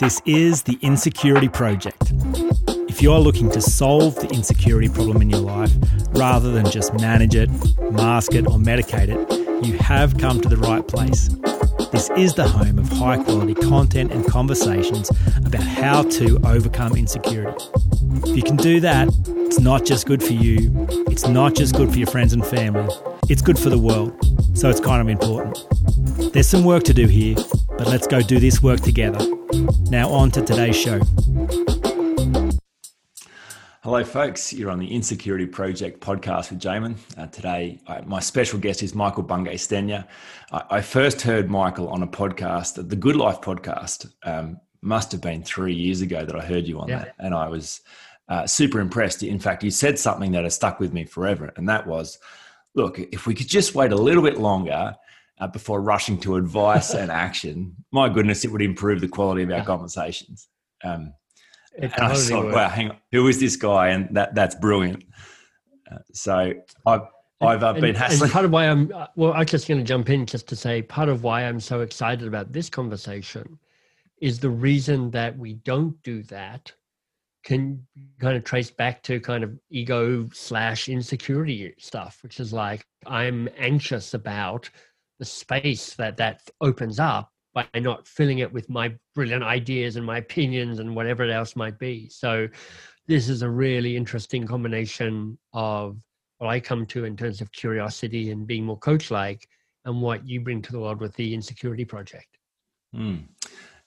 This is the Insecurity Project. If you're looking to solve the insecurity problem in your life rather than just manage it, mask it, or medicate it, you have come to the right place. This is the home of high quality content and conversations about how to overcome insecurity. If you can do that, it's not just good for you, it's not just good for your friends and family, it's good for the world. So it's kind of important. There's some work to do here, but let's go do this work together. Now, on to today's show. Hello, folks. You're on the Insecurity Project podcast with Jamin. Uh, today, I, my special guest is Michael Bungay Stanier. I, I, first heard Michael on a podcast, the Good Life podcast. Um, must have been three years ago that I heard you on yeah. that, and I was uh, super impressed. In fact, you said something that has stuck with me forever, and that was, "Look, if we could just wait a little bit longer." Uh, before rushing to advice and action, my goodness, it would improve the quality of our conversations. Um, and totally I thought, wow, hang on, who is this guy? And that that's brilliant. Uh, so I've I've uh, and, been hassling. part of why I'm uh, well, I'm just going to jump in just to say part of why I'm so excited about this conversation is the reason that we don't do that can kind of trace back to kind of ego slash insecurity stuff, which is like I'm anxious about the space that that opens up by not filling it with my brilliant ideas and my opinions and whatever it else might be. So this is a really interesting combination of what I come to in terms of curiosity and being more coach like and what you bring to the world with the insecurity project. Mm.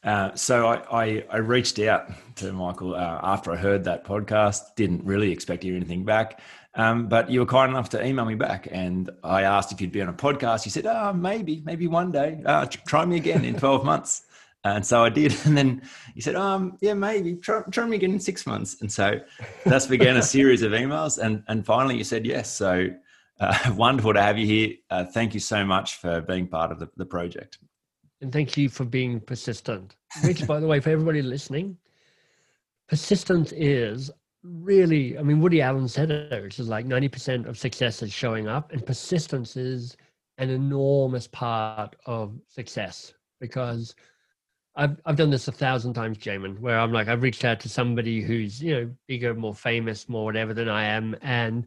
Uh, so I, I, I, reached out to Michael uh, after I heard that podcast. Didn't really expect to hear anything back, um, but you were kind enough to email me back, and I asked if you'd be on a podcast. You said, "Oh, maybe, maybe one day. Uh, try me again in twelve months." And so I did, and then he said, "Um, yeah, maybe try, try me again in six months." And so that's began a series of emails, and and finally you said yes. So uh, wonderful to have you here. Uh, thank you so much for being part of the, the project. And thank you for being persistent. Which, by the way, for everybody listening, persistence is really, I mean, Woody Allen said it, which is like 90% of success is showing up, and persistence is an enormous part of success because I've, I've done this a thousand times, Jamin, where I'm like, I've reached out to somebody who's, you know, bigger, more famous, more whatever than I am, and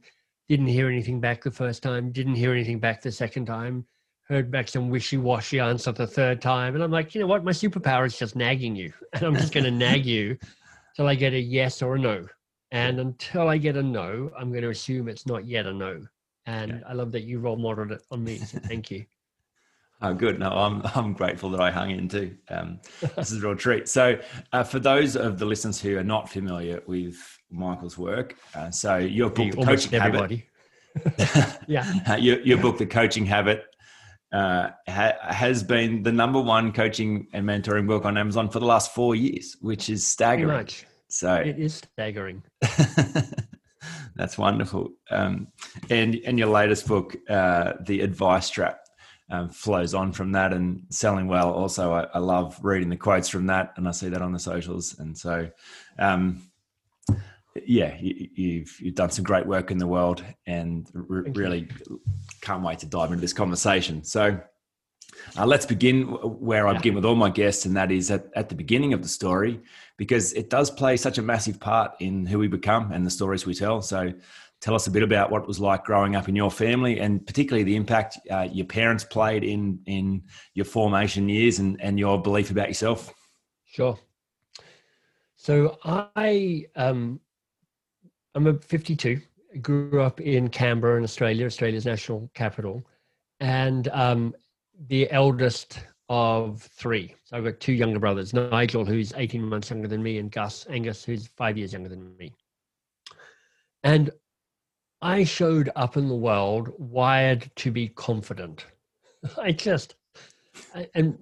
didn't hear anything back the first time, didn't hear anything back the second time, heard back some wishy-washy answer the third time. And I'm like, you know what? My superpower is just nagging you. And I'm just going to nag you till I get a yes or a no. And until I get a no, I'm going to assume it's not yet a no. And okay. I love that you role modeled it on me. So thank you. Oh, good. No, I'm I'm grateful that I hung in too. Um, this is a real treat. So, uh, for those of the listeners who are not familiar with Michael's work, uh, so your book, The Coaching everybody. Habit, yeah, your, your book, The Coaching Habit, uh, ha- has been the number one coaching and mentoring book on Amazon for the last four years, which is staggering. So it is staggering. that's wonderful. Um, and and your latest book, uh, The Advice Trap, um, flows on from that and selling well. Also, I, I, love reading the quotes from that, and I see that on the socials. And so, um, yeah, you, have you've, you've done some great work in the world, and really can't wait to dive into this conversation. So. Uh, let's begin where I begin with all my guests, and that is at, at the beginning of the story because it does play such a massive part in who we become and the stories we tell. So, tell us a bit about what it was like growing up in your family, and particularly the impact uh, your parents played in in your formation years and and your belief about yourself. Sure. So I um, I'm a 52. Grew up in Canberra in Australia, Australia's national capital, and um, the eldest of three. So I've got two younger brothers, Nigel, who's 18 months younger than me, and Gus Angus, who's five years younger than me. And I showed up in the world wired to be confident. I just, I, and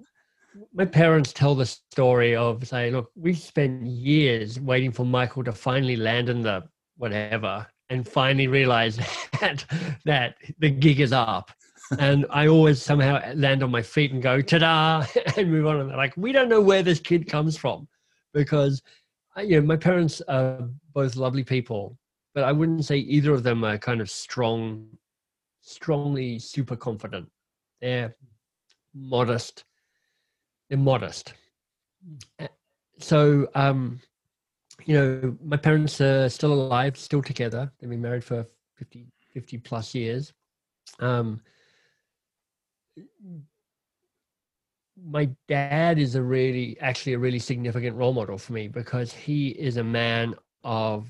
my parents tell the story of saying, look, we spent years waiting for Michael to finally land in the whatever and finally realize that that the gig is up and I always somehow land on my feet and go ta-da and move on. And like, we don't know where this kid comes from, because you know my parents are both lovely people, but I wouldn't say either of them are kind of strong, strongly super confident. They're modest. They're modest. so um, you know, my parents are still alive, still together. They've been married for 50, 50 plus years. Um, my dad is a really, actually, a really significant role model for me because he is a man of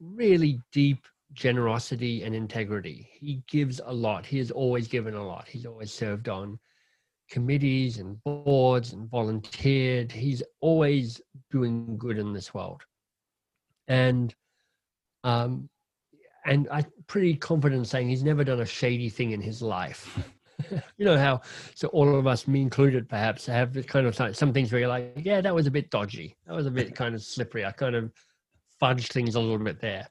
really deep generosity and integrity. He gives a lot. He has always given a lot. He's always served on committees and boards and volunteered. He's always doing good in this world. And um and I'm pretty confident saying he's never done a shady thing in his life. you know how so all of us, me included, perhaps have this kind of some things where you're like, yeah, that was a bit dodgy. That was a bit kind of slippery. I kind of fudged things a little bit there.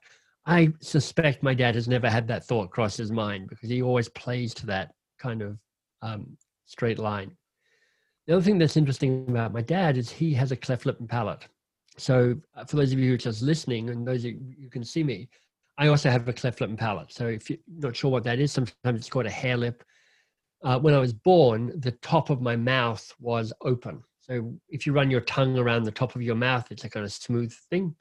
I suspect my dad has never had that thought cross his mind because he always plays to that kind of um, straight line. The other thing that's interesting about my dad is he has a cleft lip and palate. So, uh, for those of you who are just listening and those you who can see me, I also have a cleft lip and palate. So, if you're not sure what that is, sometimes it's called a hare lip. Uh, when I was born, the top of my mouth was open. So, if you run your tongue around the top of your mouth, it's a kind of smooth thing.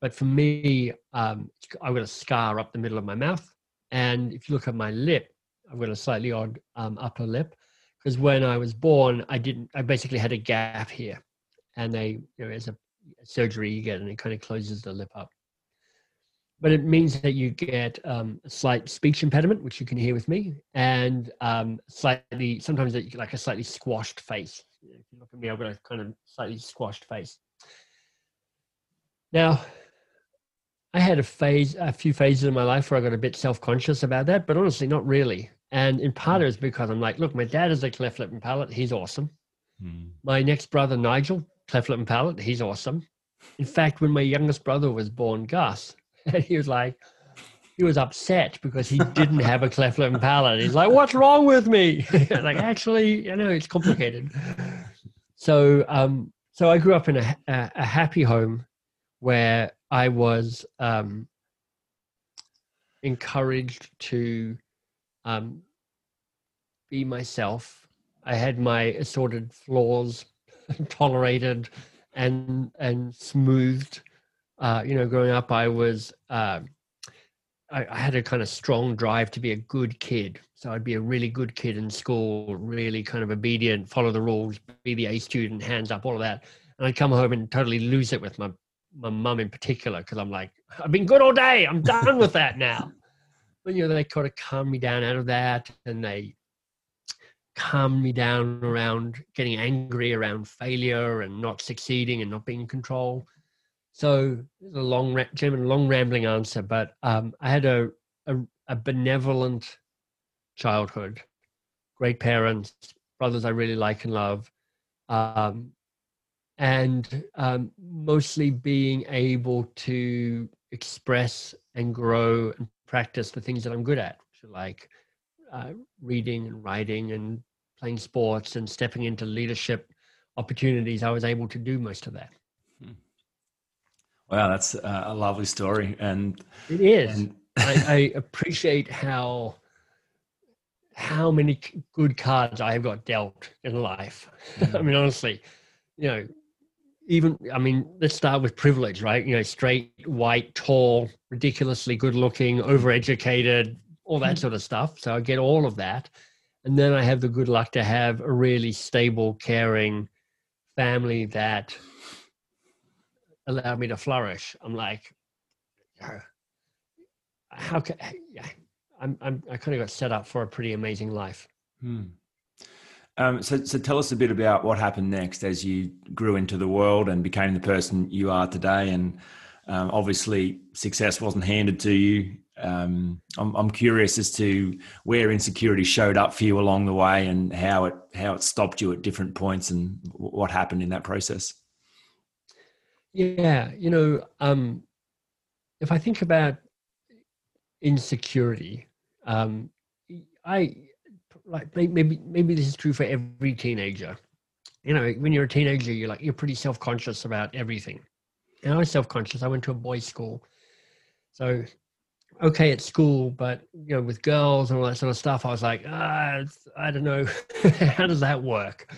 But for me, um, I've got a scar up the middle of my mouth. And if you look at my lip, I've got a slightly odd um, upper lip because when I was born, I didn't, I basically had a gap here. And they, you know, as a surgery you get and it kind of closes the lip up. But it means that you get um, a slight speech impediment, which you can hear with me, and um, slightly, sometimes like a slightly squashed face. If you look at me, I've got a kind of slightly squashed face. Now, I had a phase, a few phases in my life where I got a bit self-conscious about that, but honestly, not really. And in part, it was because I'm like, look, my dad is a cleft lip and palate. He's awesome. Hmm. My next brother, Nigel, cleft lip and palate. He's awesome. In fact, when my youngest brother was born, Gus, and he was like, he was upset because he didn't have a cleft lip and palate. He's like, what's wrong with me? like, actually, you know, it's complicated. So, um, so I grew up in a, a, a happy home where I was um, encouraged to um, be myself. I had my assorted flaws tolerated and and smoothed. Uh, you know, growing up, I was uh, I, I, had a kind of strong drive to be a good kid. So I'd be a really good kid in school, really kind of obedient, follow the rules, be the A student, hands up, all of that. And I'd come home and totally lose it with my my mum in particular because I'm like, I've been good all day. I'm done with that now. But you know, they kind of calm me down out of that, and they calm me down around getting angry around failure and not succeeding and not being in control. So it's a long, Jamin, long rambling answer, but um, I had a, a, a benevolent childhood, great parents, brothers I really like and love. Um, and um, mostly being able to express and grow and practice the things that I'm good at, like uh, reading and writing and playing sports and stepping into leadership opportunities. I was able to do most of that. Wow, that's a lovely story, and it is. And- I, I appreciate how how many good cards I have got dealt in life. Mm. I mean, honestly, you know, even I mean, let's start with privilege, right? You know, straight, white, tall, ridiculously good looking, overeducated, all that mm. sort of stuff. So I get all of that. And then I have the good luck to have a really stable, caring family that allowed me to flourish. I'm like, how can I'm, I'm I kind of got set up for a pretty amazing life. Hmm. Um, so, so tell us a bit about what happened next as you grew into the world and became the person you are today. And um, obviously, success wasn't handed to you. Um, I'm, I'm, curious as to where insecurity showed up for you along the way and how it how it stopped you at different points and what happened in that process. Yeah, you know, um, if I think about insecurity, um, I like maybe maybe this is true for every teenager. You know, when you're a teenager, you're like you're pretty self conscious about everything. And I was self conscious. I went to a boys' school, so okay at school, but you know, with girls and all that sort of stuff, I was like, ah, I don't know, how does that work?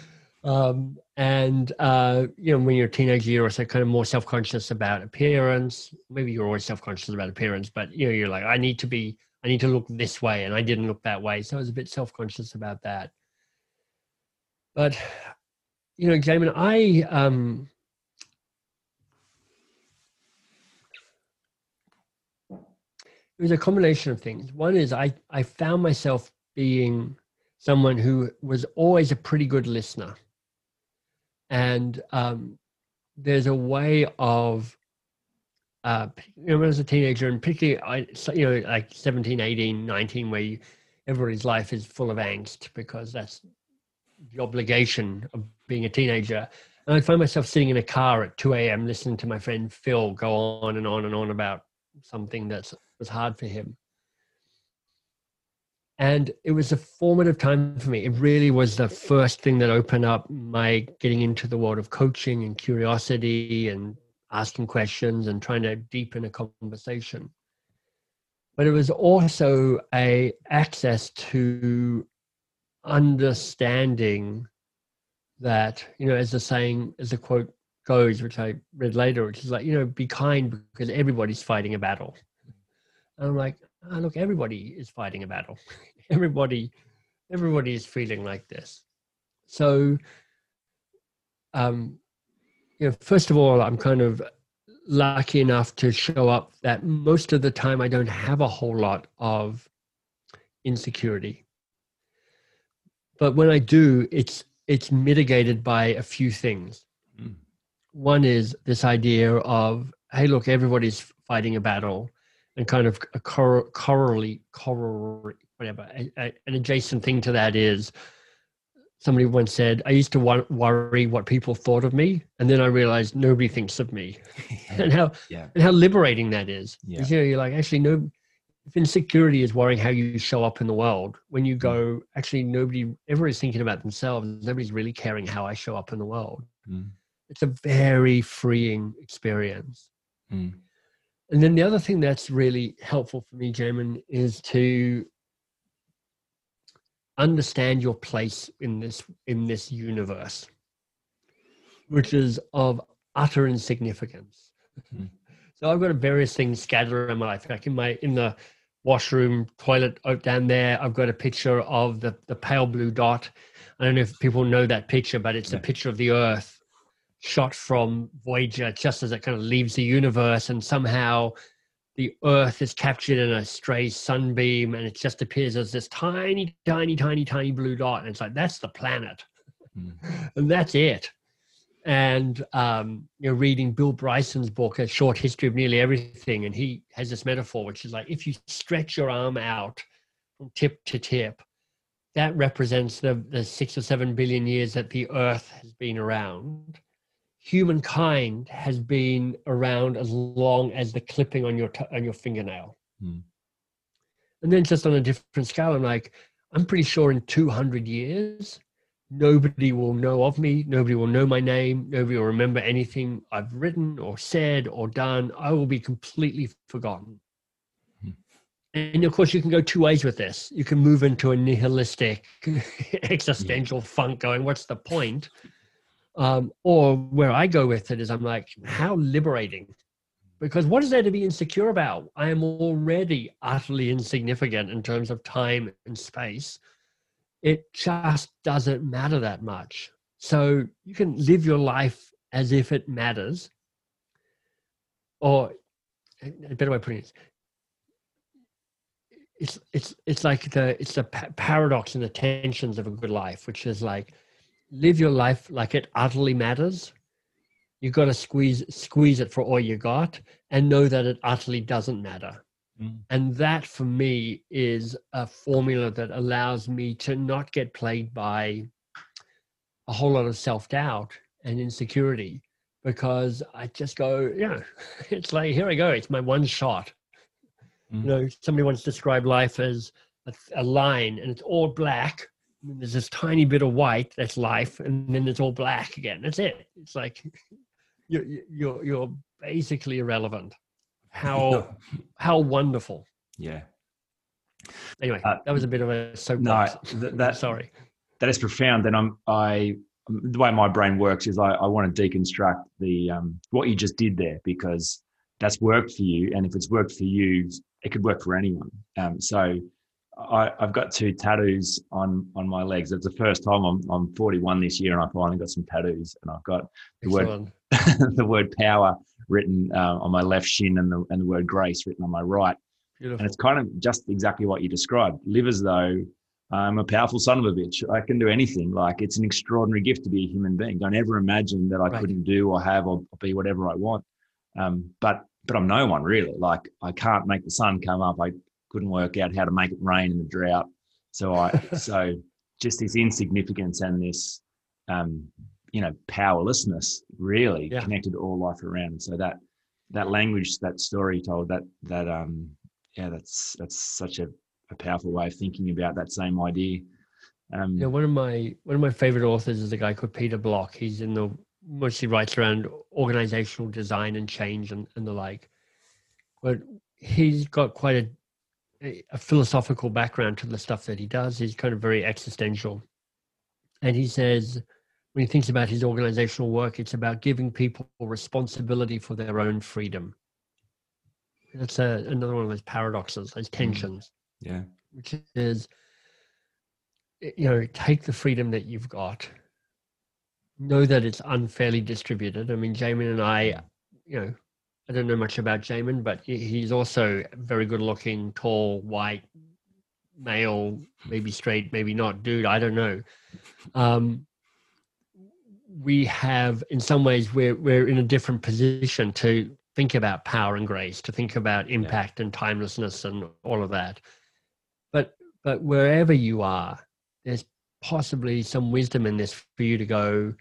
Um, and uh, you know, when you're a teenager, you're also kind of more self-conscious about appearance. Maybe you're always self-conscious about appearance, but you know, you're like, I need to be, I need to look this way, and I didn't look that way, so I was a bit self-conscious about that. But you know, Jamin, I um, it was a combination of things. One is I I found myself being someone who was always a pretty good listener, and um, there's a way of uh, you know, when I was a teenager, and particularly, I, you know, like 17, 18, 19, where you, everybody's life is full of angst because that's the obligation of being a teenager. And I find myself sitting in a car at 2 a.m. listening to my friend Phil go on and on and on about something that was hard for him. And it was a formative time for me. It really was the first thing that opened up my getting into the world of coaching and curiosity and asking questions and trying to deepen a conversation. But it was also a access to understanding that, you know, as the saying, as the quote goes, which I read later, which is like, you know, be kind because everybody's fighting a battle. And I'm like, oh, look, everybody is fighting a battle. everybody, everybody is feeling like this. So, um, you know, first of all, I'm kind of lucky enough to show up that most of the time I don't have a whole lot of insecurity. But when I do, it's it's mitigated by a few things. Mm. One is this idea of, hey, look, everybody's fighting a battle, and kind of a cor- correlate, correlate, whatever. A, a, an adjacent thing to that is somebody once said, I used to worry what people thought of me, and then I realized nobody thinks of me, and how yeah. and how liberating that is. Yeah. You know, you're like actually no. If insecurity is worrying how you show up in the world, when you mm. go, actually nobody ever is thinking about themselves. Nobody's really caring how I show up in the world. Mm. It's a very freeing experience. Mm. And then the other thing that's really helpful for me, Jamin, is to understand your place in this in this universe which is of utter insignificance mm-hmm. so i've got various things scattered around my life like in my in the washroom toilet out down there i've got a picture of the the pale blue dot i don't know if people know that picture but it's yeah. a picture of the earth shot from voyager just as it kind of leaves the universe and somehow the earth is captured in a stray sunbeam and it just appears as this tiny tiny tiny tiny blue dot and it's like that's the planet. Mm. and that's it. And um, you're reading bill bryson's book a short history of nearly everything and he has this metaphor which is like if you stretch your arm out from tip to tip that represents the, the six or seven billion years that the earth has been around humankind has been around as long as the clipping on your t- on your fingernail. Hmm. And then just on a different scale, I'm like, I'm pretty sure in 200 years, nobody will know of me. Nobody will know my name. Nobody will remember anything I've written or said or done. I will be completely forgotten. Hmm. And of course, you can go two ways with this. You can move into a nihilistic, existential funk, going, "What's the point?" Um, or where I go with it is I'm like, how liberating. Because what is there to be insecure about? I am already utterly insignificant in terms of time and space. It just doesn't matter that much. So you can live your life as if it matters. Or a better way of putting it, it's it's it's like the it's the paradox and the tensions of a good life, which is like live your life like it utterly matters. You've got to squeeze squeeze it for all you got and know that it utterly doesn't matter. Mm. And that for me is a formula that allows me to not get plagued by a whole lot of self-doubt and insecurity because I just go, you know, it's like, here I go, it's my one shot. Mm. You know, somebody once described life as a, a line and it's all black there's this tiny bit of white that's life and then it's all black again. That's it. It's like you're you're you're basically irrelevant. How how wonderful. Yeah. Anyway uh, that was a bit of a soapbox. no that, that sorry. that is profound and i'm i the way my brain works is I, I want to deconstruct the um, what you just did there because that's worked for you, and if it's worked for you, it could work for anyone. Um, so I, have got two tattoos on on my legs. It's the first time I'm I'm 41 this year, and I finally got some tattoos, and I've got the Excellent. word the word power written uh, on my left shin, and the and the word grace written on my right. Beautiful. And it's kind of just exactly what you described. Live as though I'm a powerful son of a bitch. I can do anything. Like it's an extraordinary gift to be a human being. Don't ever imagine that I right. couldn't do or have or be whatever I want. Um, but but I'm no one really. Like I can't make the sun come up. I couldn't work out how to make it rain in the drought. So I so just this insignificance and this um, you know powerlessness really yeah. connected all life around. So that that language, that story told, that that um yeah, that's that's such a, a powerful way of thinking about that same idea. Um, yeah, one of my one of my favorite authors is a guy called Peter Block. He's in the mostly writes around organizational design and change and, and the like. But he's got quite a a philosophical background to the stuff that he does. He's kind of very existential. And he says, when he thinks about his organizational work, it's about giving people responsibility for their own freedom. That's a, another one of those paradoxes, those mm. tensions. Yeah. Which is, you know, take the freedom that you've got, know that it's unfairly distributed. I mean, Jamin and I, you know, I don't know much about Jamin, but he's also very good looking, tall, white, male, maybe straight, maybe not, dude. I don't know. Um, we have, in some ways, we're we're in a different position to think about power and grace, to think about impact yeah. and timelessness and all of that. But but wherever you are, there's possibly some wisdom in this for you to go.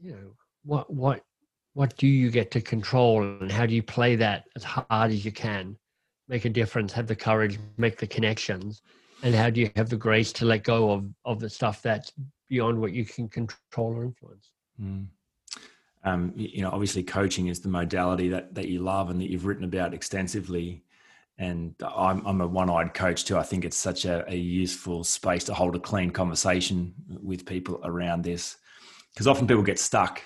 You know what what what do you get to control and how do you play that as hard as you can make a difference have the courage make the connections and how do you have the grace to let go of of the stuff that's beyond what you can control or influence mm. um, you know obviously coaching is the modality that that you love and that you've written about extensively and I'm, I'm a one-eyed coach too. I think it's such a, a useful space to hold a clean conversation with people around this, because often people get stuck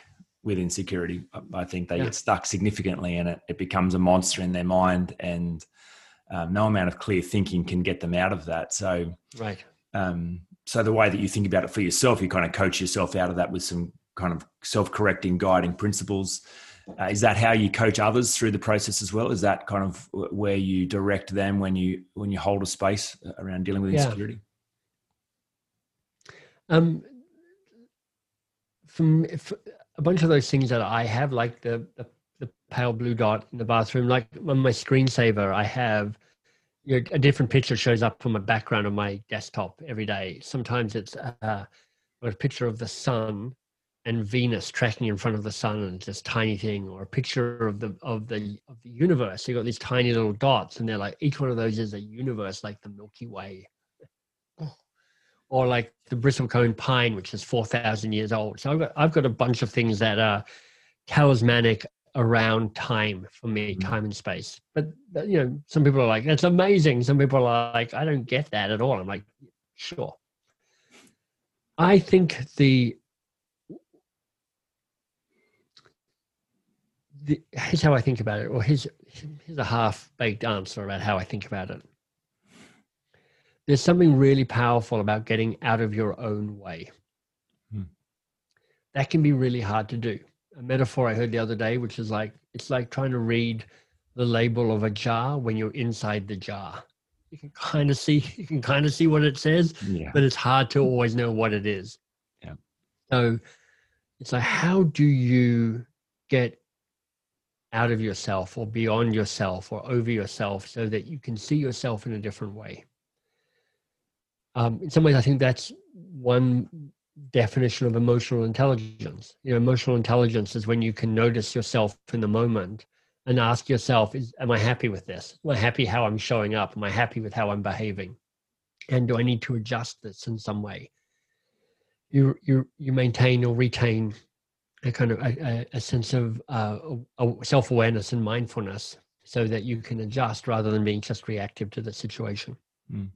with insecurity. I think they yeah. get stuck significantly in it. It becomes a monster in their mind, and um, no amount of clear thinking can get them out of that. So, right. Um, so the way that you think about it for yourself, you kind of coach yourself out of that with some kind of self-correcting, guiding principles. Uh, is that how you coach others through the process as well? Is that kind of where you direct them when you when you hold a space around dealing with insecurity? Um, from a bunch of those things that I have, like the, the, the pale blue dot in the bathroom, like on my screensaver, I have you know, a different picture shows up from my background on my desktop every day. Sometimes it's uh, a picture of the sun and Venus tracking in front of the sun and this tiny thing, or a picture of the of the of the universe. You got these tiny little dots, and they're like each one of those is a universe, like the Milky Way or like the bristlecone pine, which is 4,000 years old. So I've got, I've got a bunch of things that are talismanic around time for me, mm-hmm. time and space. But, you know, some people are like, that's amazing. Some people are like, I don't get that at all. I'm like, sure. I think the, the here's how I think about it, or here's, here's a half baked answer about how I think about it there's something really powerful about getting out of your own way. Hmm. That can be really hard to do. A metaphor I heard the other day, which is like it's like trying to read the label of a jar when you're inside the jar. You can kind of see you can kind of see what it says, yeah. but it's hard to always know what it is. Yeah. So it's like how do you get out of yourself or beyond yourself or over yourself so that you can see yourself in a different way? Um, in some ways, I think that's one definition of emotional intelligence. You know, emotional intelligence is when you can notice yourself in the moment and ask yourself, is, am I happy with this? Am I happy how I'm showing up? Am I happy with how I'm behaving? And do I need to adjust this in some way? You, you, you maintain or retain a kind of a, a sense of uh, self-awareness and mindfulness so that you can adjust rather than being just reactive to the situation. Mm.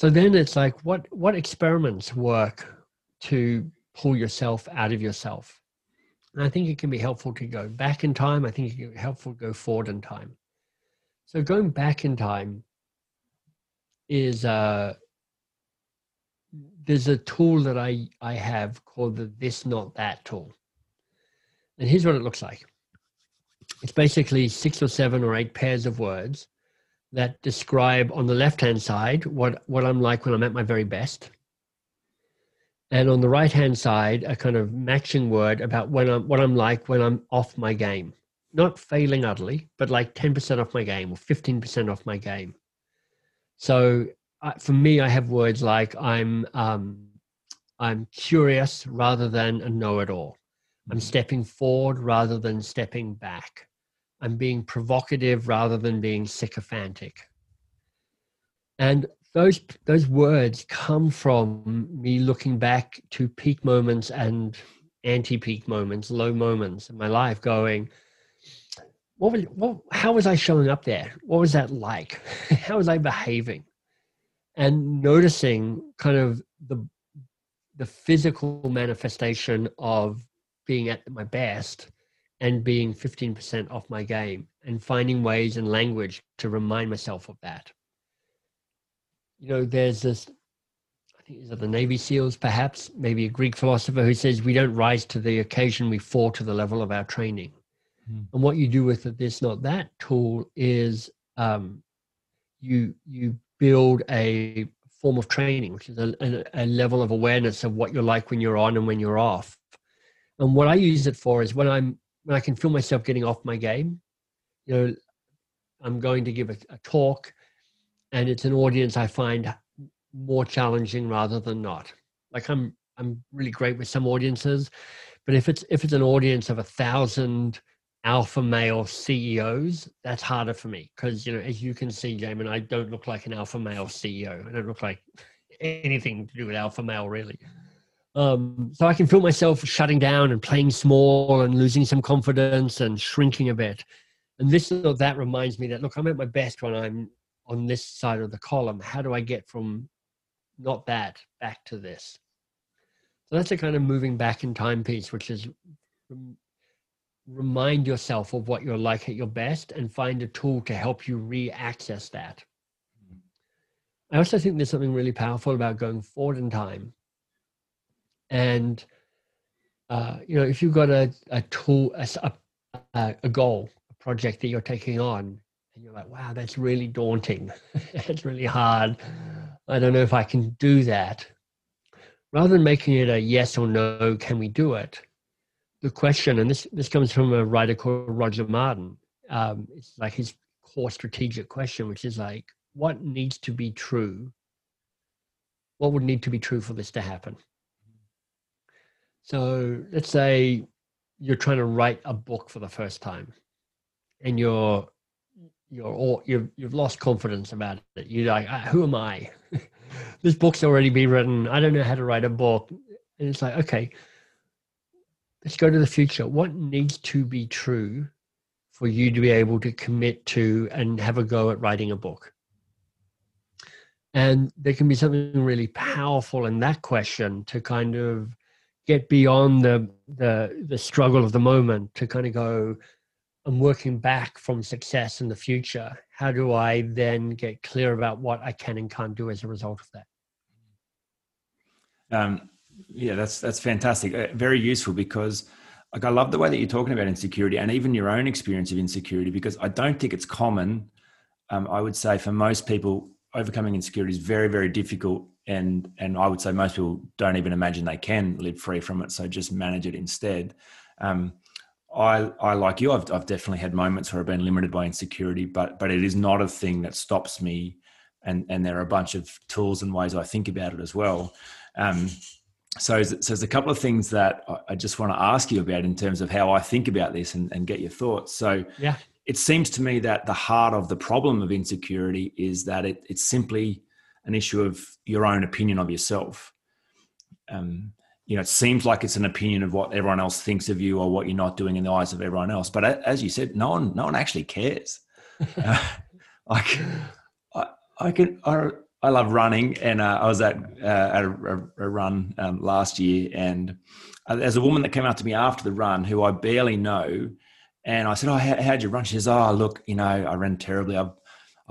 So then it's like, what what experiments work to pull yourself out of yourself. And I think it can be helpful to go back in time. I think it can be helpful to go forward in time. So going back in time is uh, there's a tool that I, I have called the this not that tool. And here's what it looks like. It's basically six or seven or eight pairs of words that describe on the left hand side what, what I'm like when I'm at my very best. And on the right hand side, a kind of matching word about when I'm what I'm like when I'm off my game. Not failing utterly, but like 10% off my game or 15% off my game. So uh, for me, I have words like I'm um, I'm curious rather than a know-it-all. I'm mm-hmm. stepping forward rather than stepping back. I'm being provocative rather than being sycophantic. And those those words come from me looking back to peak moments and anti-peak moments, low moments in my life, going, what was what how was I showing up there? What was that like? how was I behaving? And noticing kind of the the physical manifestation of being at my best and being 15% off my game and finding ways and language to remind myself of that. You know, there's this, I think these are the Navy SEALs, perhaps, maybe a Greek philosopher who says, we don't rise to the occasion, we fall to the level of our training. Mm. And what you do with the this, not that tool is um, you, you build a form of training, which is a, a, a level of awareness of what you're like when you're on and when you're off. And what I use it for is when I'm when I can feel myself getting off my game, you know, I'm going to give a, a talk and it's an audience I find more challenging rather than not. Like I'm I'm really great with some audiences, but if it's if it's an audience of a thousand alpha male CEOs, that's harder for me because you know, as you can see, Jamin, I don't look like an alpha male CEO. I don't look like anything to do with alpha male really. Um, so I can feel myself shutting down and playing small and losing some confidence and shrinking a bit. And this or that reminds me that look, I'm at my best when I'm on this side of the column. How do I get from not that back to this? So that's a kind of moving back in time piece, which is remind yourself of what you're like at your best and find a tool to help you re-access that. I also think there's something really powerful about going forward in time and uh, you know if you've got a, a tool a, a, a goal a project that you're taking on and you're like wow that's really daunting. It's really hard. I don't know if i can do that. Rather than making it a yes or no can we do it? The question and this this comes from a writer called roger martin um, it's like his core strategic question which is like what needs to be true? What would need to be true for this to happen so let's say you're trying to write a book for the first time, and you're you're all you've you've lost confidence about it. You're like, ah, who am I? this book's already been written. I don't know how to write a book. And it's like, okay, let's go to the future. What needs to be true for you to be able to commit to and have a go at writing a book? And there can be something really powerful in that question to kind of get beyond the the the struggle of the moment to kind of go i'm working back from success in the future. How do i then get clear about what i can and can't do as a result of that? Um, yeah that's that's fantastic. Uh, very useful because like i love the way that you're talking about insecurity and even your own experience of insecurity because i don't think it's common um, i would say for most people overcoming insecurity is very very difficult and and I would say most people don't even imagine they can live free from it. So just manage it instead. Um, I I like you. I've I've definitely had moments where I've been limited by insecurity, but but it is not a thing that stops me. And and there are a bunch of tools and ways I think about it as well. Um, so, so there's a couple of things that I just want to ask you about in terms of how I think about this and, and get your thoughts. So, yeah, it seems to me that the heart of the problem of insecurity is that it, it's simply an issue of your own opinion of yourself. Um, you know, it seems like it's an opinion of what everyone else thinks of you or what you're not doing in the eyes of everyone else. But as you said, no one, no one actually cares. uh, like, I, I can, I, I love running, and uh, I was at uh, at a, a run um, last year, and uh, there's a woman that came up to me after the run who I barely know, and I said, "Oh, how, how'd you run?" She says, "Oh, look, you know, I ran terribly. I've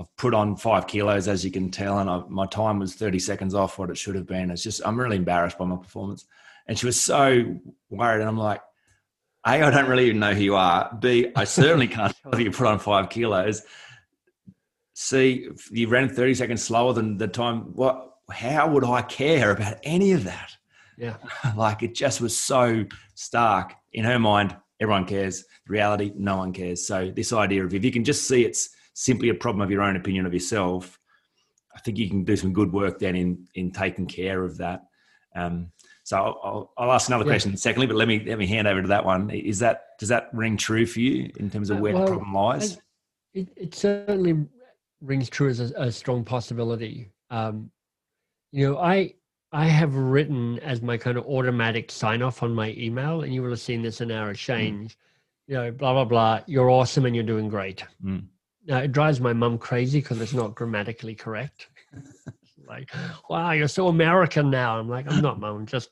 I've put on five kilos, as you can tell, and I, my time was 30 seconds off what it should have been. It's just I'm really embarrassed by my performance." And she was so worried, and I'm like, A, I don't really even know who you are. B, I certainly can't tell if you put on five kilos." see you ran 30 seconds slower than the time what how would i care about any of that yeah like it just was so stark in her mind everyone cares reality no one cares so this idea of if you can just see it's simply a problem of your own opinion of yourself i think you can do some good work then in in taking care of that um, so I'll, I'll, ask another yeah. question secondly, but let me let me hand over to that one. Is that does that ring true for you in terms of uh, where well, the problem lies? It, it, certainly rings true as a, a strong possibility. Um, you know, I I have written as my kind of automatic sign off on my email, and you will have seen this in our mm. exchange. Mm. You know, blah blah blah. You're awesome and you're doing great. Mm. It drives my mum crazy because it's not grammatically correct. like, wow, you're so American now. I'm like, I'm not, mum. Just,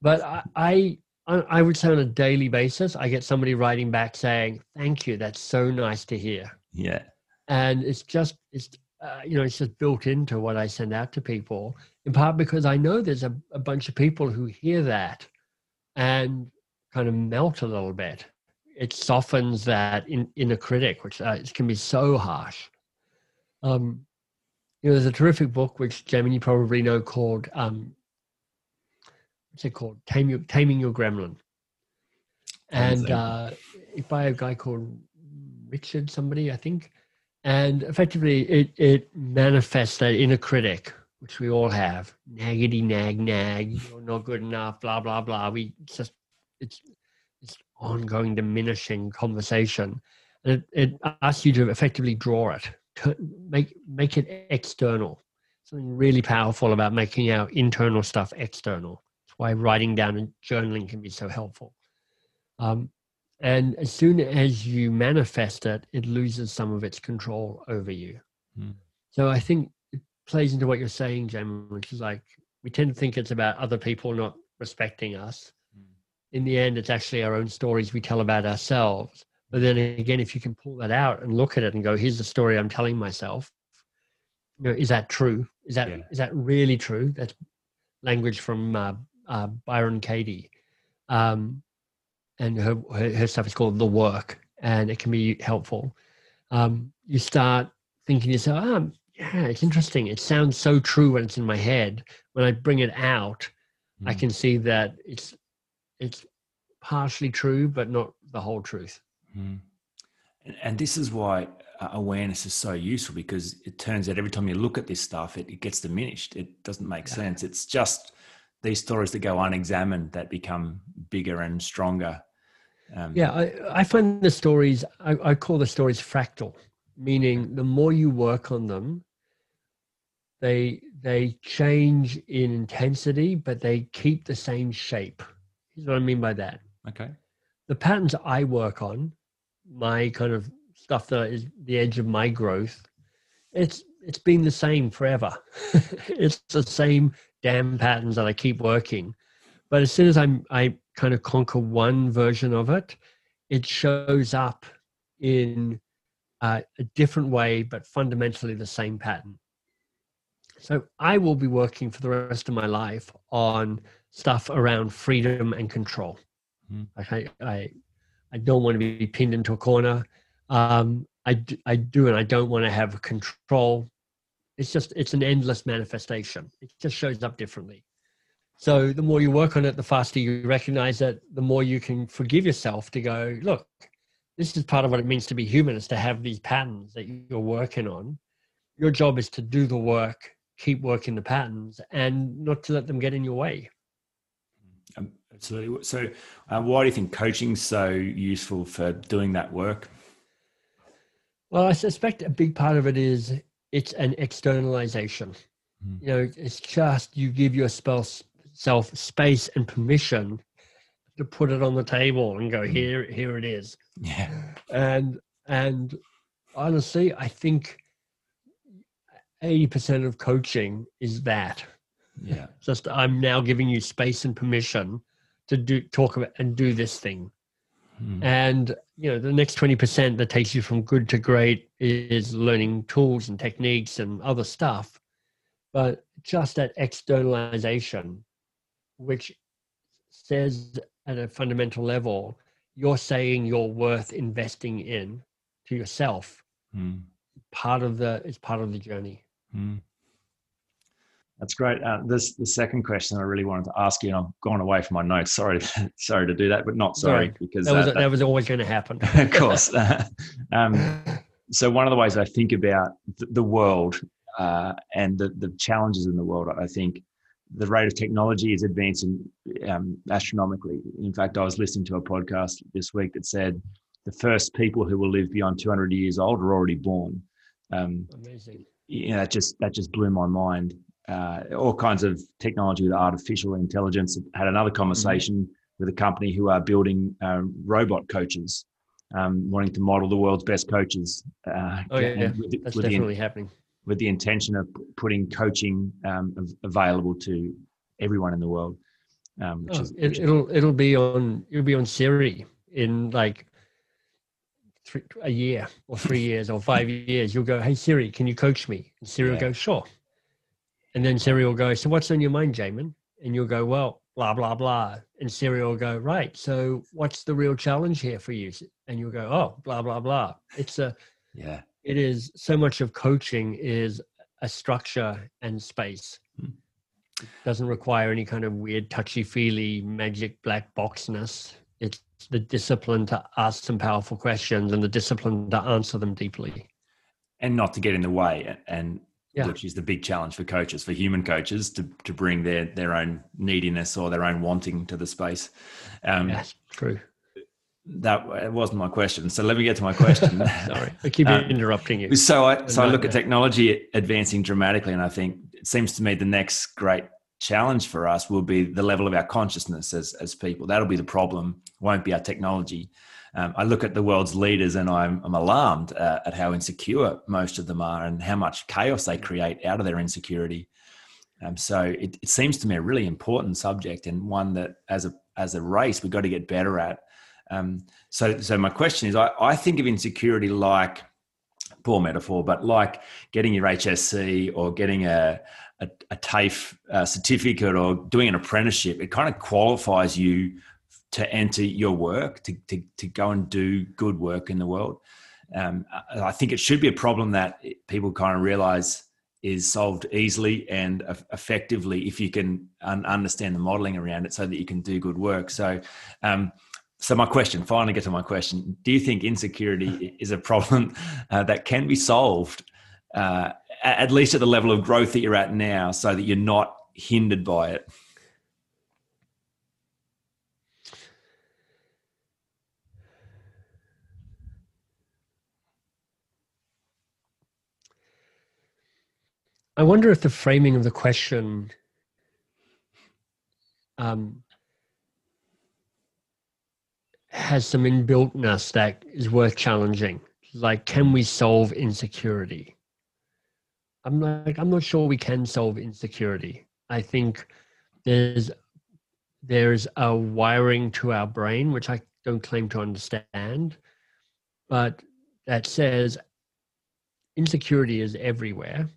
but I, I I would say on a daily basis, I get somebody writing back saying, "Thank you. That's so nice to hear." Yeah and it's just it's uh, you know it's just built into what I send out to people. In part because I know there's a, a bunch of people who hear that and kind of melt a little bit. It softens that in inner critic, which uh, can be so harsh. Um, you know, there's a terrific book which Jamie you probably know called um, what's it called? Tame your, Taming Your Gremlin, and uh, by a guy called Richard somebody, I think. And effectively it, it manifests that inner critic which we all have. Naggity nag nag you're not good enough blah blah blah. We just it's it's ongoing diminishing conversation and it, it asks you to effectively draw it to make make it external something really powerful about making our internal stuff external that's why writing down and journaling can be so helpful um, and as soon as you manifest it, it loses some of its control over you. Mm. So I think it plays into what you're saying, Jamie, which is like we tend to think it's about other people not respecting us. In the end, it's actually our own stories we tell about ourselves. But then again, if you can pull that out and look at it and go, here's the story I'm telling myself. You know, is that true? Is that yeah. is that really true? That's language from uh, uh, Byron Katie. Um, and her, her, her stuff is called the work and it can be helpful um, you start thinking to yourself oh, yeah it's interesting it sounds so true when it's in my head when i bring it out mm. i can see that it's it's partially true but not the whole truth mm. and, and, this is why uh, awareness is so useful because it turns out every time you look at this stuff it, it gets diminished it doesn't make yeah. sense it's just these stories that go unexamined that become bigger and stronger um, yeah, I, I find the stories, I, I call the stories fractal, meaning the more you work on them, they they change in intensity, but they keep the same shape. Here's what I mean by that. Okay. The patterns I work on, my kind of stuff that is the edge of my growth, it's it's been the same forever. it's the same damn patterns that I keep working. But as soon as I'm I kind of conquer one version of it, it shows up in uh, a different way, but fundamentally the same pattern. So I will be working for the rest of my life on stuff around freedom and control. Mm. I, I, I don't want to be pinned into a corner. Um, I, I do, and I don't want to have control. It's just, it's an endless manifestation. It just shows up differently. So the more you work on it, the faster you recognize it, the more you can forgive yourself to go, look, this is part of what it means to be human is to have these patterns that you're working on. Your job is to do the work, keep working the patterns, and not to let them get in your way. Absolutely. So, uh, why do you think coaching is so useful for doing that work? Well, I suspect a big part of it is it's an externalization. Mm. You know, it's just you give your spouse self space and permission to put it on the table and go mm. here here it is yeah and and honestly i think 80% of coaching is that. Yeah. Just I'm now giving you space and permission to do talk about and do this thing. Hmm. And you know, the next 20% that takes you from good to great is learning tools and techniques and other stuff. But just that externalization, which says at a fundamental level, you're saying you're worth investing in to yourself. Hmm. Part of the is part of the journey. Hmm. That's great. Uh, this the second question I really wanted to ask you, and I've gone away from my notes. Sorry, sorry to do that, but not sorry, Sorry. because That was uh, that was always going to happen. of course. um, so one of the ways I think about th- the world uh, and the, the challenges in the world, I think the rate of technology is advancing um, astronomically. In fact, I was listening to a podcast this week that said the first people who will live beyond 200 years old are already born. Um, Amazing. you know, that just that just blew my mind. Uh, all kinds of technology with artificial intelligence. Had another conversation with a company who are building uh, robot coaches, um, wanting to model the world's best coaches. Uh, Oh yeah, yeah. with, the, that's with, the, definitely happening. with the intention of putting coaching um, available to everyone in the world. Um, which Oh, is, it, is- it'll it'll be on it'll be on Siri in like three, a year or three years or five years. You'll go, hey Siri, can you coach me? And Siri will go, sure. And then Siri will go, so what's on your mind, Jamin? And you'll go, well, blah blah blah. And Siri will go, right. So what's the real challenge here for you? And you'll go, oh, blah blah blah. It's a yeah, it is so much of coaching is a structure and space. Hmm. It doesn't require any kind of weird touchy feely magic black boxness. It's the discipline to ask some powerful questions and the discipline to answer them deeply. and not to get in the way, and Yeah. which is the big challenge for coaches, for human coaches, to to bring their their own neediness or their own wanting to the space. Um, Yes, true. That wasn't my question. So let me get to my question. Sorry, I keep Um, interrupting you. So I so I look at technology advancing dramatically, and I think it seems to me the next great challenge for us will be the level of our consciousness as as people. That'll be the problem. Won't be our technology. Um, I look at the world's leaders, and I'm I'm alarmed uh, at how insecure most of them are, and how much chaos they create out of their insecurity. Um, so it, it seems to me a really important subject, and one that as a as a race we've got to get better at. Um, so so my question is, I, I think of insecurity like poor metaphor, but like getting your HSC or getting a, a, a TAFE uh, certificate or doing an apprenticeship, it kind of qualifies you to enter your work, to, to, to go and do good work in the world. Um, I think it should be a problem that people kind of realize is solved easily and effectively if you can un- understand the modeling around it so that you can do good work. So, um, so my question, finally get to my question. Do you think insecurity is a problem uh, that can be solved, uh, at least at the level of growth that you're at now, so that you're not hindered by it? I wonder if the framing of the question um, has some inbuiltness that is worth challenging. Like, can we solve insecurity? I'm like, I'm not sure we can solve insecurity. I think there's there's a wiring to our brain which I don't claim to understand, but that says insecurity is everywhere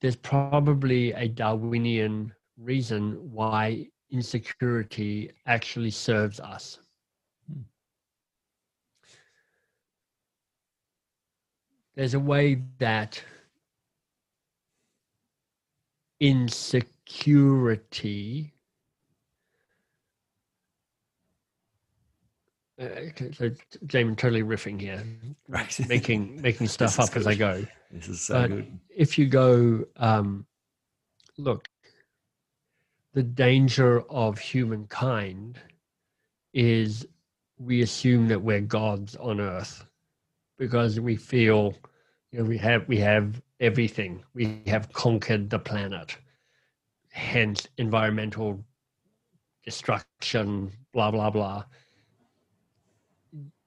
there's probably a Darwinian reason why insecurity actually serves us. There's a way that insecurity. Uh, okay, so James, totally riffing here, Right. making making stuff up as I go. This is so But- good. if you go um, look the danger of humankind is we assume that we're gods on earth because we feel you know we have we have everything. We have conquered the planet. Hence environmental destruction blah blah blah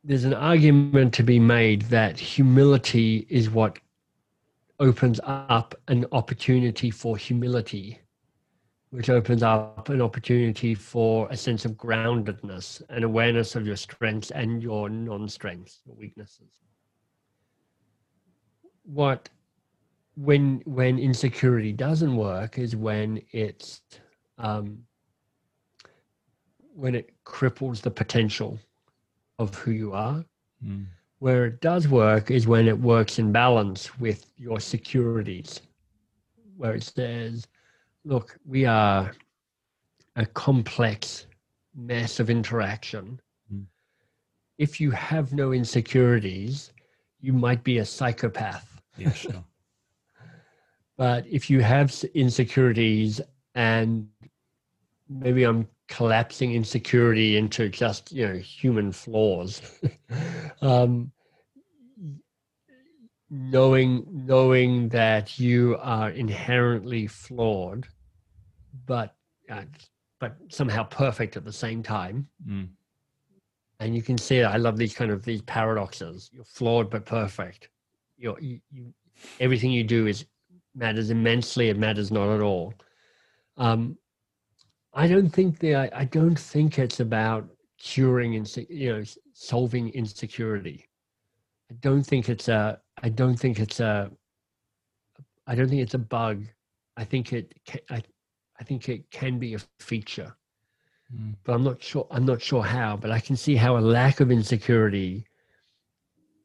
there's an argument to be made that humility is what opens up an opportunity for humility, which opens up an opportunity for a sense of groundedness and awareness of your strengths and your non strengths, your weaknesses. What when when insecurity doesn't work is when it's um, when it cripples the potential of who you are. Mm. Where it does work is when it works in balance with your securities, where it says, look, we are a complex mess of interaction. Mm. If you have no insecurities, you might be a psychopath. Yeah, sure. but if you have insecurities and maybe I'm collapsing insecurity into just you know human flaws. Um, knowing knowing that you are inherently flawed but uh, but somehow perfect at the same time. Mm. and you can see i love these kind of these paradoxes. You're flawed but perfect. You're, you, you everything you do is matters immensely. It matters not at all. Um, I don't think the I, I don't think it's about curing and you know solving insecurity. I don't think it's a I don't think it's a I don't think it's a bug. I think it I I think it can be a feature. Mm. But I'm not sure I'm not sure how, but I can see how a lack of insecurity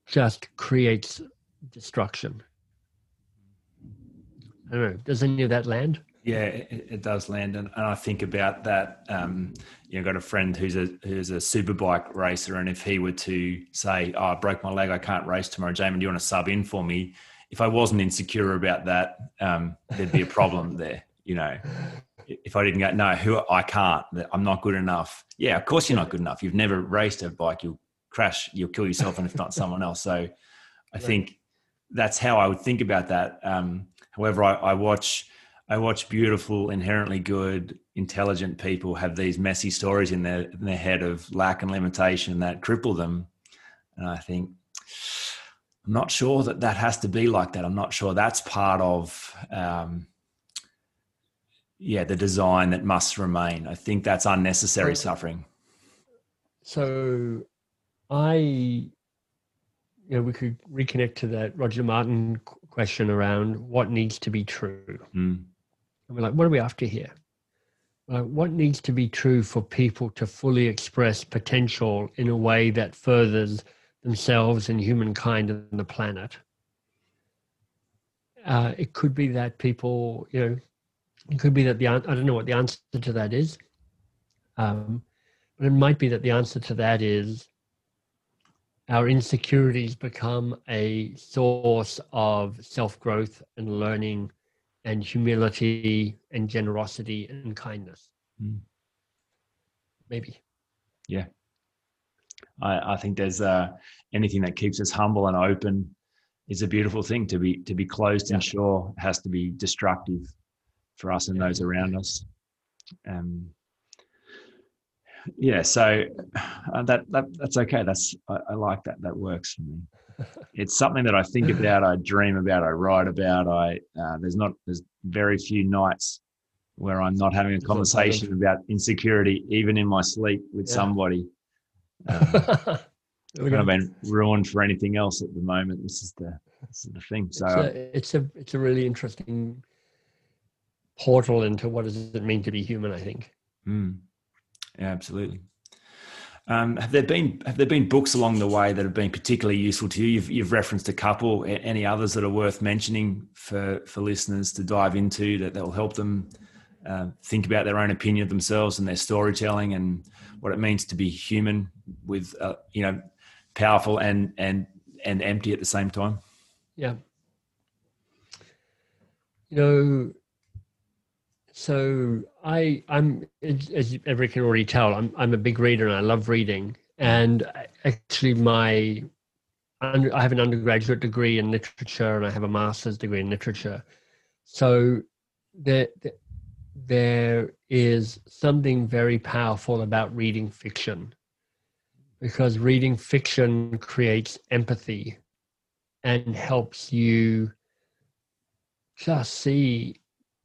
just creates destruction. I don't know. Does any of that land? Yeah, it, it does land, and, and, I think about that. Um, you know, got a friend who's a who's a superbike racer, and if he were to say, "Oh, I broke my leg, I can't race tomorrow," Jamin, do you want to sub in for me? If I wasn't insecure about that, um, there'd be a problem there. You know, if I didn't go, no, who I can't, I'm not good enough. Yeah, of course you're not good enough. You've never raced a bike. You'll crash. You'll kill yourself, and if not someone else. So, I right. think that's how I would think about that. Um, however, I, I watch I watch beautiful, inherently good, intelligent people have these messy stories in their in their head of lack and limitation that cripple them, and I think I'm not sure that that has to be like that. I'm not sure that's part of, um, yeah, the design that must remain. I think that's unnecessary suffering. So, I, you know, we could reconnect to that Roger Martin question around what needs to be true. Mm. And we're like, what are we after here? Like, what needs to be true for people to fully express potential in a way that furthers themselves and humankind and the planet? Uh, it could be that people, you know, it could be that the I don't know what the answer to that is, um, but it might be that the answer to that is our insecurities become a source of self growth and learning and humility and generosity and kindness. Mm. Maybe. Yeah. I, I think there's uh, anything that keeps us humble and open is a beautiful thing to be to be closed yeah. and sure has to be destructive for us and yeah. those around us. Um, yeah, so uh, that, that that's okay. That's I, I like that. That works for me it's something that I think about, I dream about, I write about. I uh, there's not there's very few nights where I'm not having a conversation about insecurity, even in my sleep with yeah. somebody. Um, I've kind of been ruined for anything else at the moment. This is the this is the thing. So it's a, it's a it's a really interesting portal into what does it mean to be human. I think. Mm. Yeah, absolutely. Um, have there been have there been books along the way that have been particularly useful to you? You've, you've referenced a couple. Any others that are worth mentioning for for listeners to dive into that that will help them uh, think about their own opinion of themselves and their storytelling and what it means to be human with uh, you know powerful and and and empty at the same time. Yeah. You know, so I, I'm, as everyone can already tell, I'm, I'm a big reader and I love reading. And actually, my, I have an undergraduate degree in literature and I have a master's degree in literature. So there, there is something very powerful about reading fiction because reading fiction creates empathy and helps you just see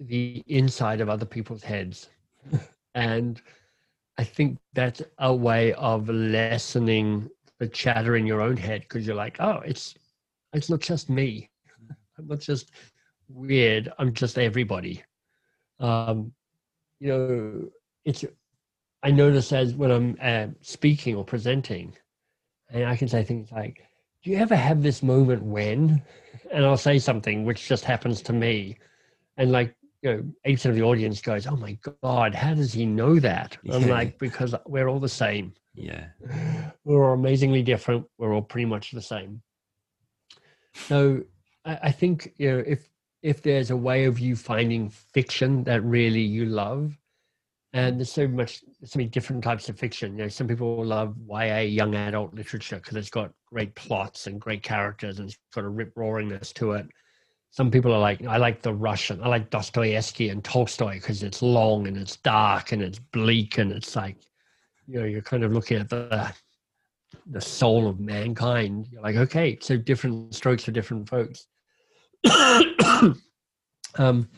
the inside of other people's heads. and I think that's a way of lessening the chatter in your own head because you're like, oh, it's it's not just me. I'm not just weird. I'm just everybody. Um, you know, it's I notice as when I'm uh, speaking or presenting, and I can say things like, "Do you ever have this moment when?" And I'll say something which just happens to me, and like you know, eighty percent of the audience goes, "Oh my god, how does he know that?" Yeah. I'm like, because we're all the same. Yeah, we're all amazingly different. We're all pretty much the same. So I, I think you know if if there's a way of you finding fiction that really you love, and there's so much so many different types of fiction you know some people love ya young adult literature because it's got great plots and great characters and it's got a rip roaringness to it some people are like i like the russian i like dostoevsky and tolstoy because it's long and it's dark and it's bleak and it's like you know you're kind of looking at the the soul of mankind you're like okay so different strokes for different folks um,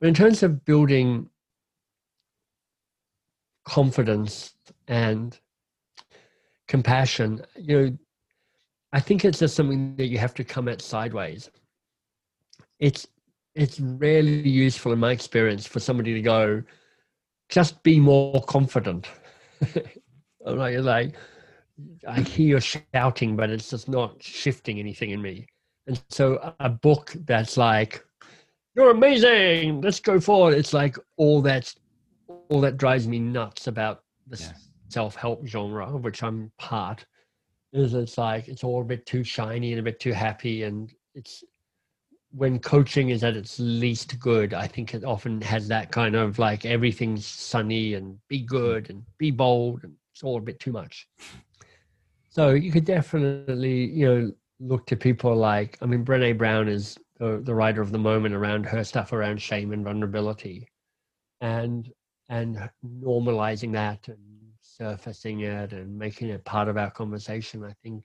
but in terms of building confidence and compassion, you know, I think it's just something that you have to come at sideways. It's it's rarely useful in my experience for somebody to go, just be more confident. I'm like, like I hear you shouting, but it's just not shifting anything in me. And so a book that's like, you're amazing, let's go forward. It's like all that's all that drives me nuts about the self-help genre, of which I'm part, is it's like it's all a bit too shiny and a bit too happy, and it's when coaching is at its least good. I think it often has that kind of like everything's sunny and be good and be bold, and it's all a bit too much. So you could definitely, you know, look to people like I mean, Brene Brown is the, the writer of the moment around her stuff around shame and vulnerability, and and normalizing that and surfacing it and making it part of our conversation. I think,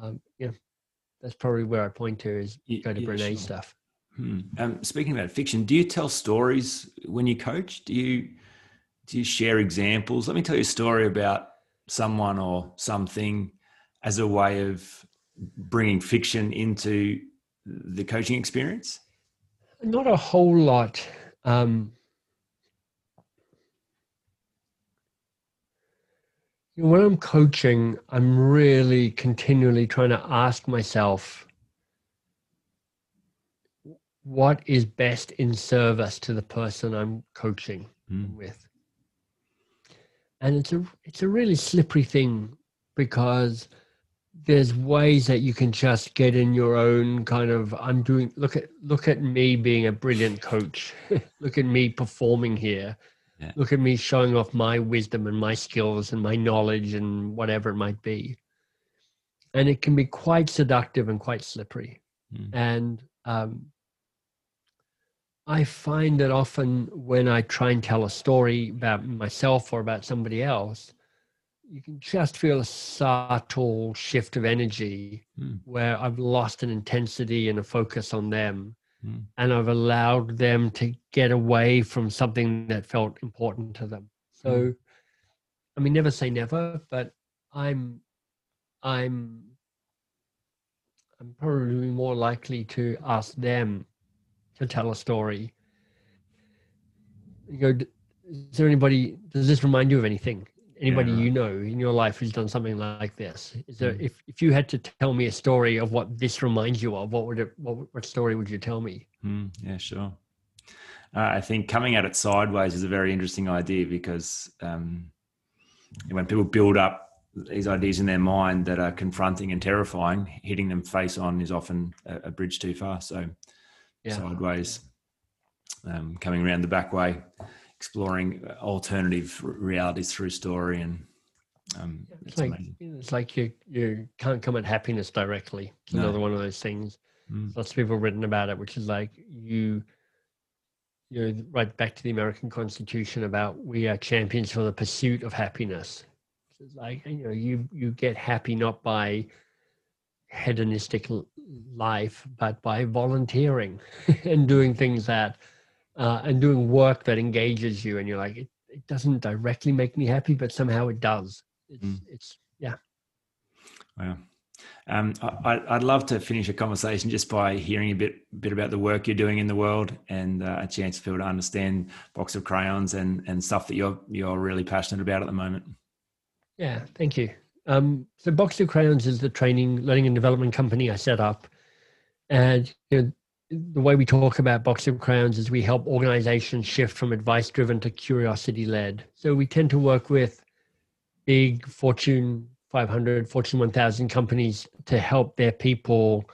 um, yeah, that's probably where I point to is go to yeah, Brene sure. stuff. Hmm. Um, speaking about fiction, do you tell stories when you coach? Do you do you share examples? Let me tell you a story about someone or something as a way of bringing fiction into the coaching experience. Not a whole lot. Um, when I'm coaching, I'm really continually trying to ask myself what is best in service to the person I'm coaching mm. with. And it's a it's a really slippery thing because there's ways that you can just get in your own kind of I'm doing look at look at me being a brilliant coach. look at me performing here yeah. Look at me showing off my wisdom and my skills and my knowledge and whatever it might be. And it can be quite seductive and quite slippery. Mm. And um, I find that often when I try and tell a story about myself or about somebody else, you can just feel a subtle shift of energy mm. where I've lost an intensity and a focus on them mm. and I've allowed them to get away from something that felt important to them. So, mm. I mean, never say never, but I'm, I'm, I'm probably more likely to ask them to tell a story. You go, is there anybody? Does this remind you of anything? Anybody yeah. you know in your life who's done something like this is there mm. if, if you had to tell me a story of what this reminds you of what would it what, what story would you tell me mm, yeah sure uh, i think coming at it sideways is a very interesting idea because um, when people build up these ideas in their mind that are confronting and terrifying hitting them face on is often a, a bridge too far so yeah. sideways um, coming around the back way exploring alternative realities through story and um, it's, it's like amazing. it's like you you can't come at happiness directly. It's no. another one of those things. Mm. Lots of people have written about it, which is like you you know right back to the American Constitution about we are champions for the pursuit of happiness. It's like you know you you get happy not by hedonistic life, but by volunteering and doing things that uh, and doing work that engages you, and you're like, it, it doesn't directly make me happy, but somehow it does. It's, mm. it's yeah. Wow. Um, I, would love to finish a conversation just by hearing a bit bit about the work you're doing in the world and uh, a chance for people to understand Box of Crayons and and stuff that you're you're really passionate about at the moment. Yeah, thank you. Um, so Box of Crayons is the training, learning and development company I set up. And you know, the way we talk about Box of Crayons is we help organizations shift from advice driven to curiosity led. So we tend to work with big Fortune 500, Fortune 1000 companies to help their people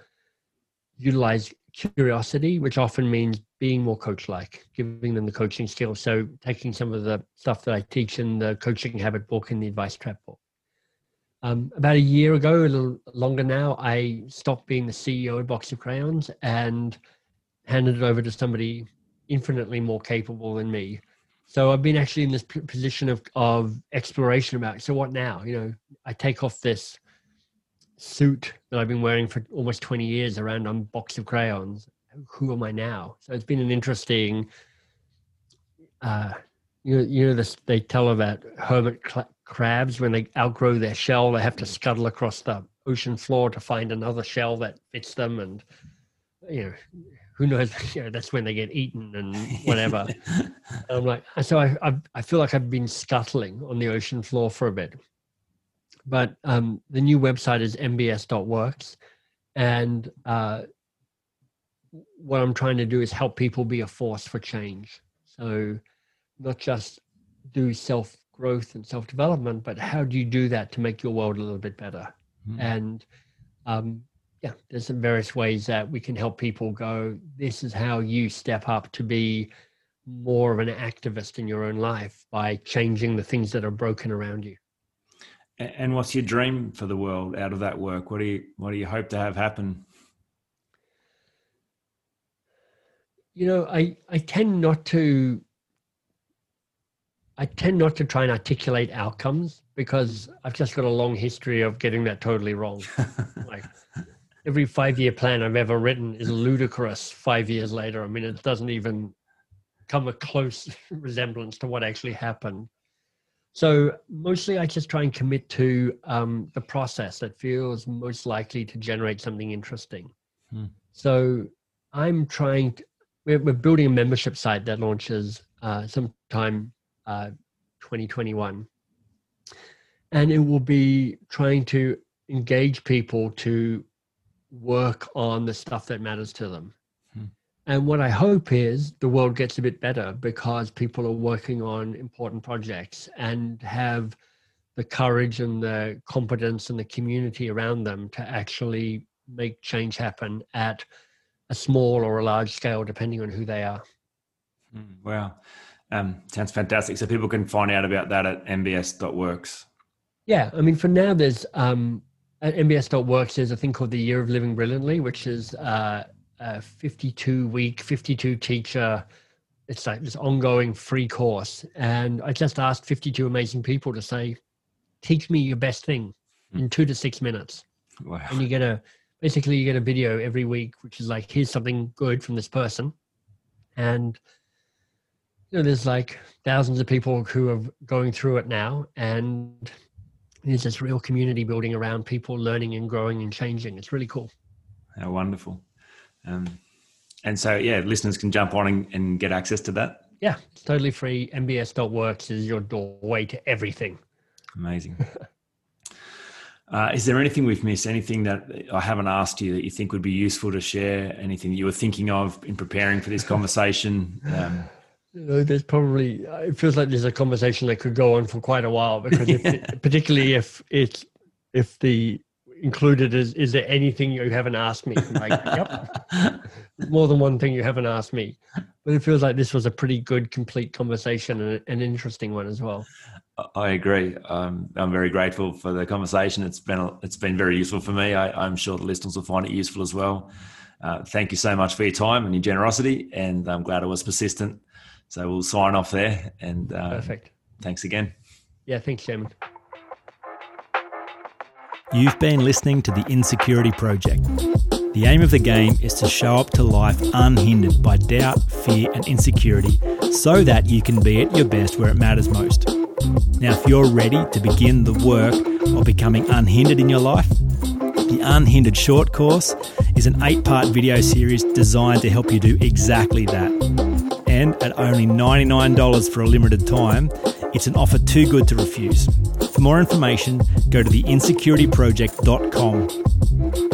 utilize curiosity, which often means being more coach like, giving them the coaching skills. So taking some of the stuff that I teach in the coaching habit book and the advice trap book. Um, about a year ago, a little longer now, I stopped being the CEO of Box of Crayons and handed it over to somebody infinitely more capable than me. So I've been actually in this position of, of exploration about, so what now? You know, I take off this suit that I've been wearing for almost 20 years around on Box of Crayons. Who am I now? So it's been an interesting, uh, you you know this, they tell about hermit crabs when they outgrow their shell they have to scuttle across the ocean floor to find another shell that fits them and you know who knows you know that's when they get eaten and whatever. And i'm like so I, I, I feel like i've been scuttling on the ocean floor for a bit. But um, the new website is mbs.works and uh, what i'm trying to do is help people be a force for change. So not just do self growth and self development, but how do you do that to make your world a little bit better? Mm-hmm. And um, yeah, there's some various ways that we can help people go. This is how you step up to be more of an activist in your own life by changing the things that are broken around you. And what's your dream for the world out of that work? What do you what do you hope to have happen? You know, I I tend not to I tend not to try and articulate outcomes because I've just got a long history of getting that totally wrong. like every five year plan I've ever written is ludicrous five years later. I mean, it doesn't even come a close resemblance to what actually happened. So mostly I just try and commit to um, the process that feels most likely to generate something interesting. Hmm. So I'm trying to, we're, we're, building a membership site that launches uh, sometime 2021. And it will be trying to engage people to work on the stuff that matters to them. Hmm. And what I hope is the world gets a bit better because people are working on important projects and have the courage and the competence and the community around them to actually make change happen at a small or a large scale, depending on who they are. Hmm. Wow. Um, sounds fantastic. So people can find out about that at mbs.works. Yeah, I mean, for now, there's um, at mbs.works, there's a thing called the Year of Living Brilliantly, which is uh, a 52 week, 52 teacher. It's like this ongoing free course. And I just asked 52 amazing people to say, teach me your best thing in hmm. two to six minutes. Wow. And you get a, basically, you get a video every week, which is like, here's something good from this person. And you know, there's like thousands of people who are going through it now, and there's this real community building around people learning and growing and changing. It's really cool. How wonderful. Um, and so, yeah, listeners can jump on and, and get access to that. Yeah, it's totally free. MBS.works is your doorway to everything. Amazing. uh, is there anything we've missed? Anything that I haven't asked you that you think would be useful to share? Anything that you were thinking of in preparing for this conversation? Um, you know, there's probably it feels like there's a conversation that could go on for quite a while because if, yeah. particularly if it's if the included is is there anything you haven't asked me like yep more than one thing you haven't asked me. But it feels like this was a pretty good complete conversation and an interesting one as well. I agree. Um, i'm very grateful for the conversation. It's been it's been very useful for me. I, i'm sure the listeners will find it useful as well. Uh, thank you so much for your time and your generosity and i'm glad i was persistent so we'll sign off there. And uh, perfect. Thanks again. Yeah, thanks, Jamin. You've been listening to the Insecurity Project. The aim of the game is to show up to life unhindered by doubt, fear, and insecurity so that you can be at your best where it matters most. Now, if you're ready to begin the work of becoming unhindered in your life, the Unhindered Short Course is an eight part video series designed to help you do exactly that. And at only $99 for a limited time, it's an offer too good to refuse. For more information, go to theinsecurityproject.com